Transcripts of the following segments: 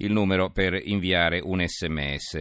il numero per inviare un sms.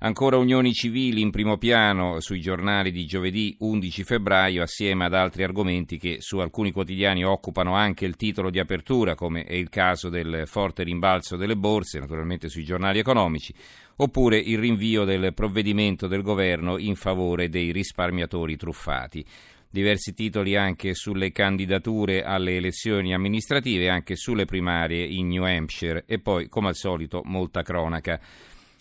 Ancora unioni civili in primo piano sui giornali di giovedì 11 febbraio assieme ad altri argomenti che su alcuni quotidiani occupano anche il titolo di apertura come è il caso del forte rimbalzo delle borse, naturalmente sui giornali economici, oppure il rinvio del provvedimento del governo in favore dei risparmiatori truffati diversi titoli anche sulle candidature alle elezioni amministrative anche sulle primarie in New Hampshire e poi, come al solito, molta cronaca.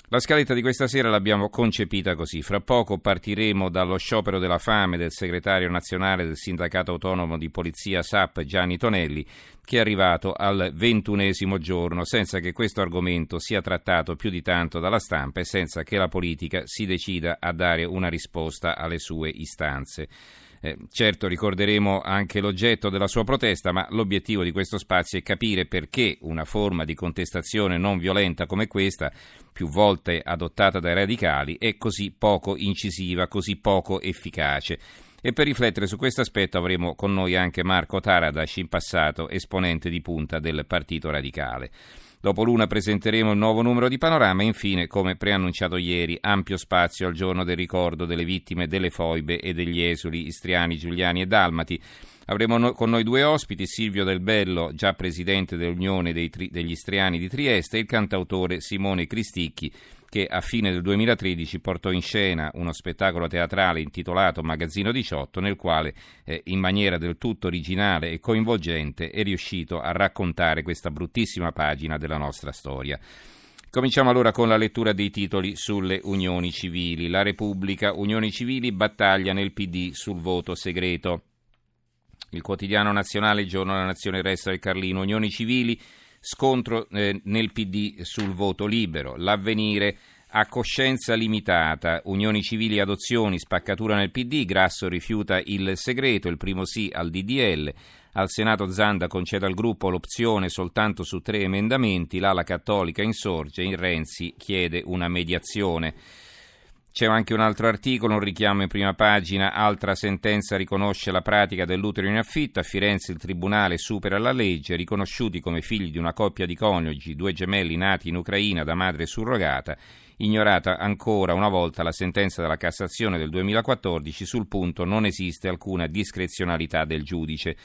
La scaletta di questa sera l'abbiamo concepita così. Fra poco partiremo dallo sciopero della fame del segretario nazionale del sindacato autonomo di polizia SAP Gianni Tonelli, che è arrivato al ventunesimo giorno, senza che questo argomento sia trattato più di tanto dalla stampa e senza che la politica si decida a dare una risposta alle sue istanze. Eh, certo ricorderemo anche l'oggetto della sua protesta, ma l'obiettivo di questo spazio è capire perché una forma di contestazione non violenta come questa, più volte adottata dai radicali, è così poco incisiva, così poco efficace. E per riflettere su questo aspetto avremo con noi anche Marco Taradash, in passato esponente di punta del Partito Radicale. Dopo l'una presenteremo il nuovo numero di Panorama e infine, come preannunciato ieri, ampio spazio al giorno del ricordo delle vittime delle foibe e degli esuli istriani, giuliani e dalmati. Avremo con noi due ospiti, Silvio Del Bello, già presidente dell'Unione degli Istriani di Trieste, e il cantautore Simone Cristicchi, che a fine del 2013 portò in scena uno spettacolo teatrale intitolato Magazzino 18, nel quale eh, in maniera del tutto originale e coinvolgente è riuscito a raccontare questa bruttissima pagina della nostra storia. Cominciamo allora con la lettura dei titoli sulle unioni civili. La Repubblica, unioni civili, battaglia nel PD sul voto segreto. Il quotidiano nazionale, giorno della nazione, resta del Carlino, unioni civili, scontro eh, nel PD sul voto libero, l'avvenire a coscienza limitata, unioni civili adozioni, spaccatura nel PD, Grasso rifiuta il segreto, il primo sì al DDL, al Senato Zanda concede al gruppo l'opzione soltanto su tre emendamenti, l'ala cattolica insorge, in Renzi chiede una mediazione. C'è anche un altro articolo, un richiamo in prima pagina, altra sentenza riconosce la pratica dell'utero in affitto, a Firenze il Tribunale supera la legge, riconosciuti come figli di una coppia di coniugi, due gemelli nati in Ucraina da madre surrogata, ignorata ancora una volta la sentenza della Cassazione del 2014, sul punto non esiste alcuna discrezionalità del giudice.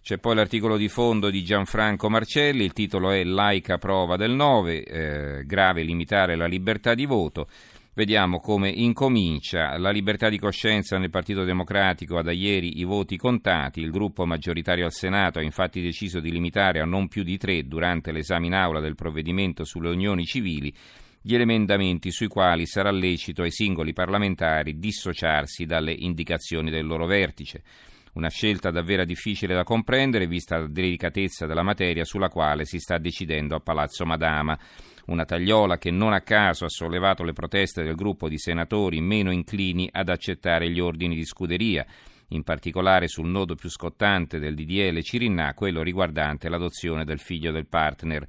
C'è poi l'articolo di fondo di Gianfranco Marcelli, il titolo è Laica prova del 9, eh, grave limitare la libertà di voto. Vediamo come incomincia la libertà di coscienza nel Partito Democratico ha da ieri i voti contati. Il gruppo maggioritario al Senato ha infatti deciso di limitare a non più di tre durante l'esame in aula del provvedimento sulle unioni civili gli emendamenti sui quali sarà lecito ai singoli parlamentari dissociarsi dalle indicazioni del loro vertice. Una scelta davvero difficile da comprendere vista la delicatezza della materia sulla quale si sta decidendo a Palazzo Madama. Una tagliola che non a caso ha sollevato le proteste del gruppo di senatori meno inclini ad accettare gli ordini di scuderia, in particolare sul nodo più scottante del DDL Cirinnà, quello riguardante l'adozione del figlio del partner.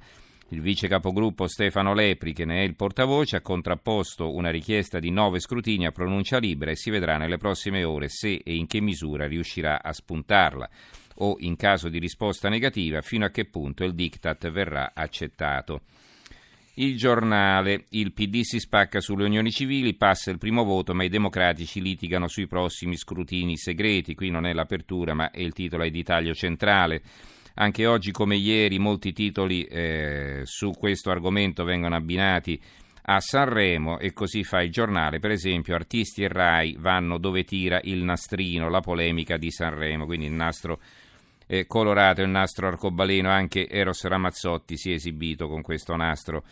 Il vice capogruppo Stefano Lepri, che ne è il portavoce, ha contrapposto una richiesta di nove scrutini a pronuncia libera e si vedrà nelle prossime ore se e in che misura riuscirà a spuntarla o, in caso di risposta negativa, fino a che punto il diktat verrà accettato. Il giornale, il PD si spacca sulle unioni civili, passa il primo voto, ma i democratici litigano sui prossimi scrutini segreti. Qui non è l'apertura, ma è il titolo è di taglio centrale. Anche oggi, come ieri, molti titoli eh, su questo argomento vengono abbinati a Sanremo e così fa il giornale. Per esempio, artisti e Rai vanno dove tira il nastrino, la polemica di Sanremo, quindi il nastro eh, colorato, il nastro arcobaleno, anche Eros Ramazzotti si è esibito con questo nastro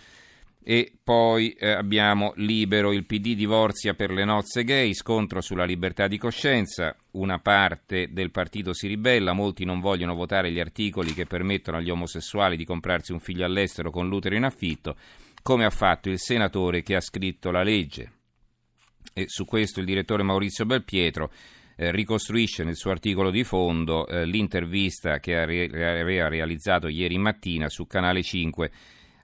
E poi eh, abbiamo libero il PD divorzia per le nozze gay, scontro sulla libertà di coscienza, una parte del partito si ribella, molti non vogliono votare gli articoli che permettono agli omosessuali di comprarsi un figlio all'estero con l'utero in affitto, come ha fatto il senatore che ha scritto la legge. E su questo il direttore Maurizio Belpietro eh, ricostruisce nel suo articolo di fondo eh, l'intervista che aveva realizzato ieri mattina su Canale 5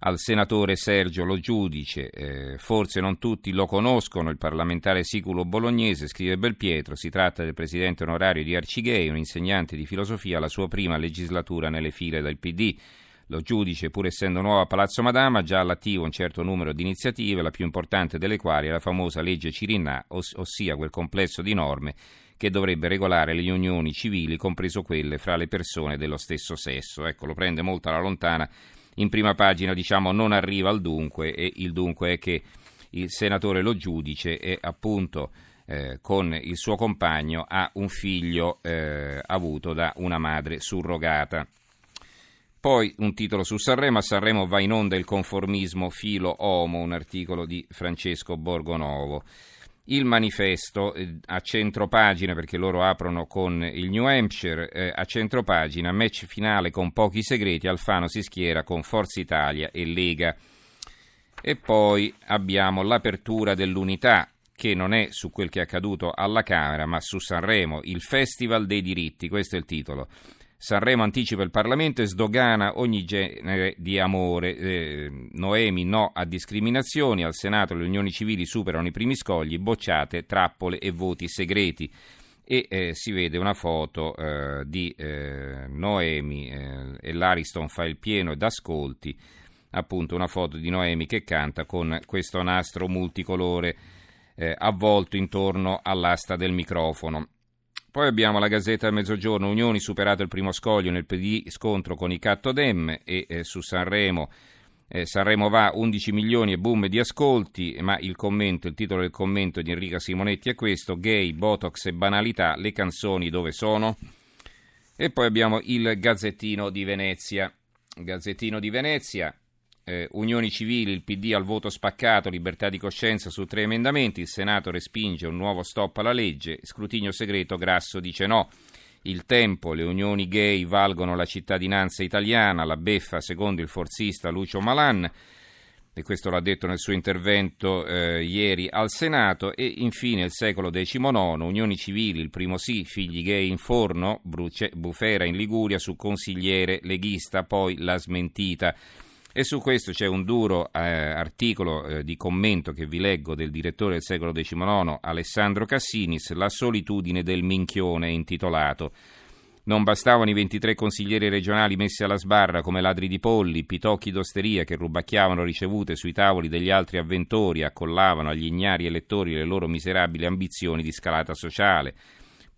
al senatore Sergio Lo Giudice. Eh, forse non tutti lo conoscono, il parlamentare siculo bolognese, scrive Belpietro, si tratta del presidente onorario di Arcighei, un insegnante di filosofia, la sua prima legislatura nelle file del PD. Lo giudice, pur essendo nuovo a Palazzo Madama, ha già all'attivo un certo numero di iniziative, la più importante delle quali è la famosa legge Cirinà, os- ossia quel complesso di norme che dovrebbe regolare le unioni civili, compreso quelle fra le persone dello stesso sesso. Ecco, lo prende molto alla lontana in prima pagina diciamo non arriva al dunque e il dunque è che il senatore Lo Giudice è appunto eh, con il suo compagno ha un figlio eh, avuto da una madre surrogata. Poi un titolo su Sanremo, a Sanremo va in onda il conformismo filo Omo, un articolo di Francesco Borgonovo il manifesto eh, a centro pagina, perché loro aprono con il New Hampshire, eh, a centro pagina, match finale con pochi segreti, Alfano si schiera con Forza Italia e Lega. E poi abbiamo l'apertura dell'unità, che non è su quel che è accaduto alla Camera, ma su Sanremo, il Festival dei diritti, questo è il titolo. Sanremo anticipa il Parlamento e sdogana ogni genere di amore. Eh, Noemi no a discriminazioni, al Senato le unioni civili superano i primi scogli, bocciate, trappole e voti segreti. E eh, si vede una foto eh, di eh, Noemi eh, e l'Ariston fa il pieno d'ascolti, appunto una foto di Noemi che canta con questo nastro multicolore eh, avvolto intorno all'asta del microfono. Poi abbiamo la Gazzetta del Mezzogiorno, Unioni superato il primo scoglio nel PD, scontro con i Cattodem e eh, su Sanremo, eh, Sanremo va 11 milioni e boom di ascolti, ma il commento, il titolo del commento di Enrica Simonetti è questo, gay, botox e banalità, le canzoni dove sono? E poi abbiamo il Gazzettino di Venezia. Gazzettino di Venezia, eh, unioni civili, il PD al voto spaccato, libertà di coscienza su tre emendamenti, il Senato respinge un nuovo stop alla legge, scrutinio segreto, Grasso dice no. Il tempo, le unioni gay valgono la cittadinanza italiana, la beffa secondo il forzista Lucio Malan, e questo l'ha detto nel suo intervento eh, ieri al Senato, e infine il secolo XIX, unioni civili, il primo sì, figli gay in forno, Bruce, Bufera in Liguria su consigliere leghista, poi la smentita. E su questo c'è un duro eh, articolo eh, di commento che vi leggo del direttore del secolo XIX, Alessandro Cassinis, La solitudine del minchione, intitolato. Non bastavano i 23 consiglieri regionali messi alla sbarra come ladri di polli, pitocchi d'osteria che rubacchiavano ricevute sui tavoli degli altri avventori, accollavano agli ignari elettori le loro miserabili ambizioni di scalata sociale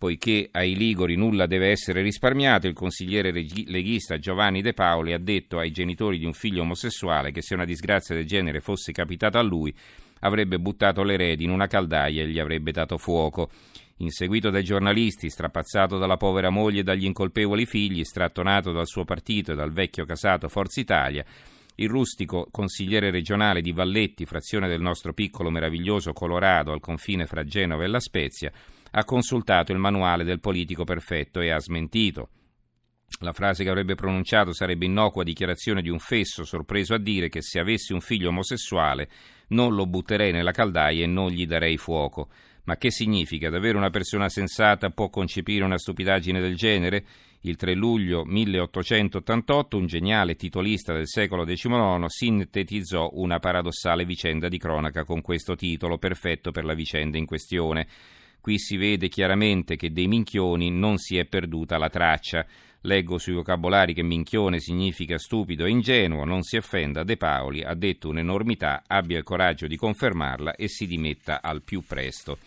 poiché ai Ligori nulla deve essere risparmiato, il consigliere leghista Giovanni De Paoli ha detto ai genitori di un figlio omosessuale che se una disgrazia del genere fosse capitata a lui avrebbe buttato l'erede in una caldaia e gli avrebbe dato fuoco. Inseguito dai giornalisti, strapazzato dalla povera moglie e dagli incolpevoli figli, strattonato dal suo partito e dal vecchio casato Forza Italia, il rustico consigliere regionale di Valletti, frazione del nostro piccolo meraviglioso Colorado al confine fra Genova e La Spezia, ha consultato il manuale del politico perfetto e ha smentito. La frase che avrebbe pronunciato sarebbe innocua dichiarazione di un fesso sorpreso a dire che se avessi un figlio omosessuale non lo butterei nella caldaia e non gli darei fuoco. Ma che significa? Davvero una persona sensata può concepire una stupidaggine del genere? Il 3 luglio 1888 un geniale titolista del secolo XIX sintetizzò una paradossale vicenda di cronaca con questo titolo, perfetto per la vicenda in questione. Qui si vede chiaramente che dei minchioni non si è perduta la traccia. Leggo sui vocabolari che minchione significa stupido e ingenuo, non si offenda, De Paoli ha detto un'enormità, abbia il coraggio di confermarla e si dimetta al più presto.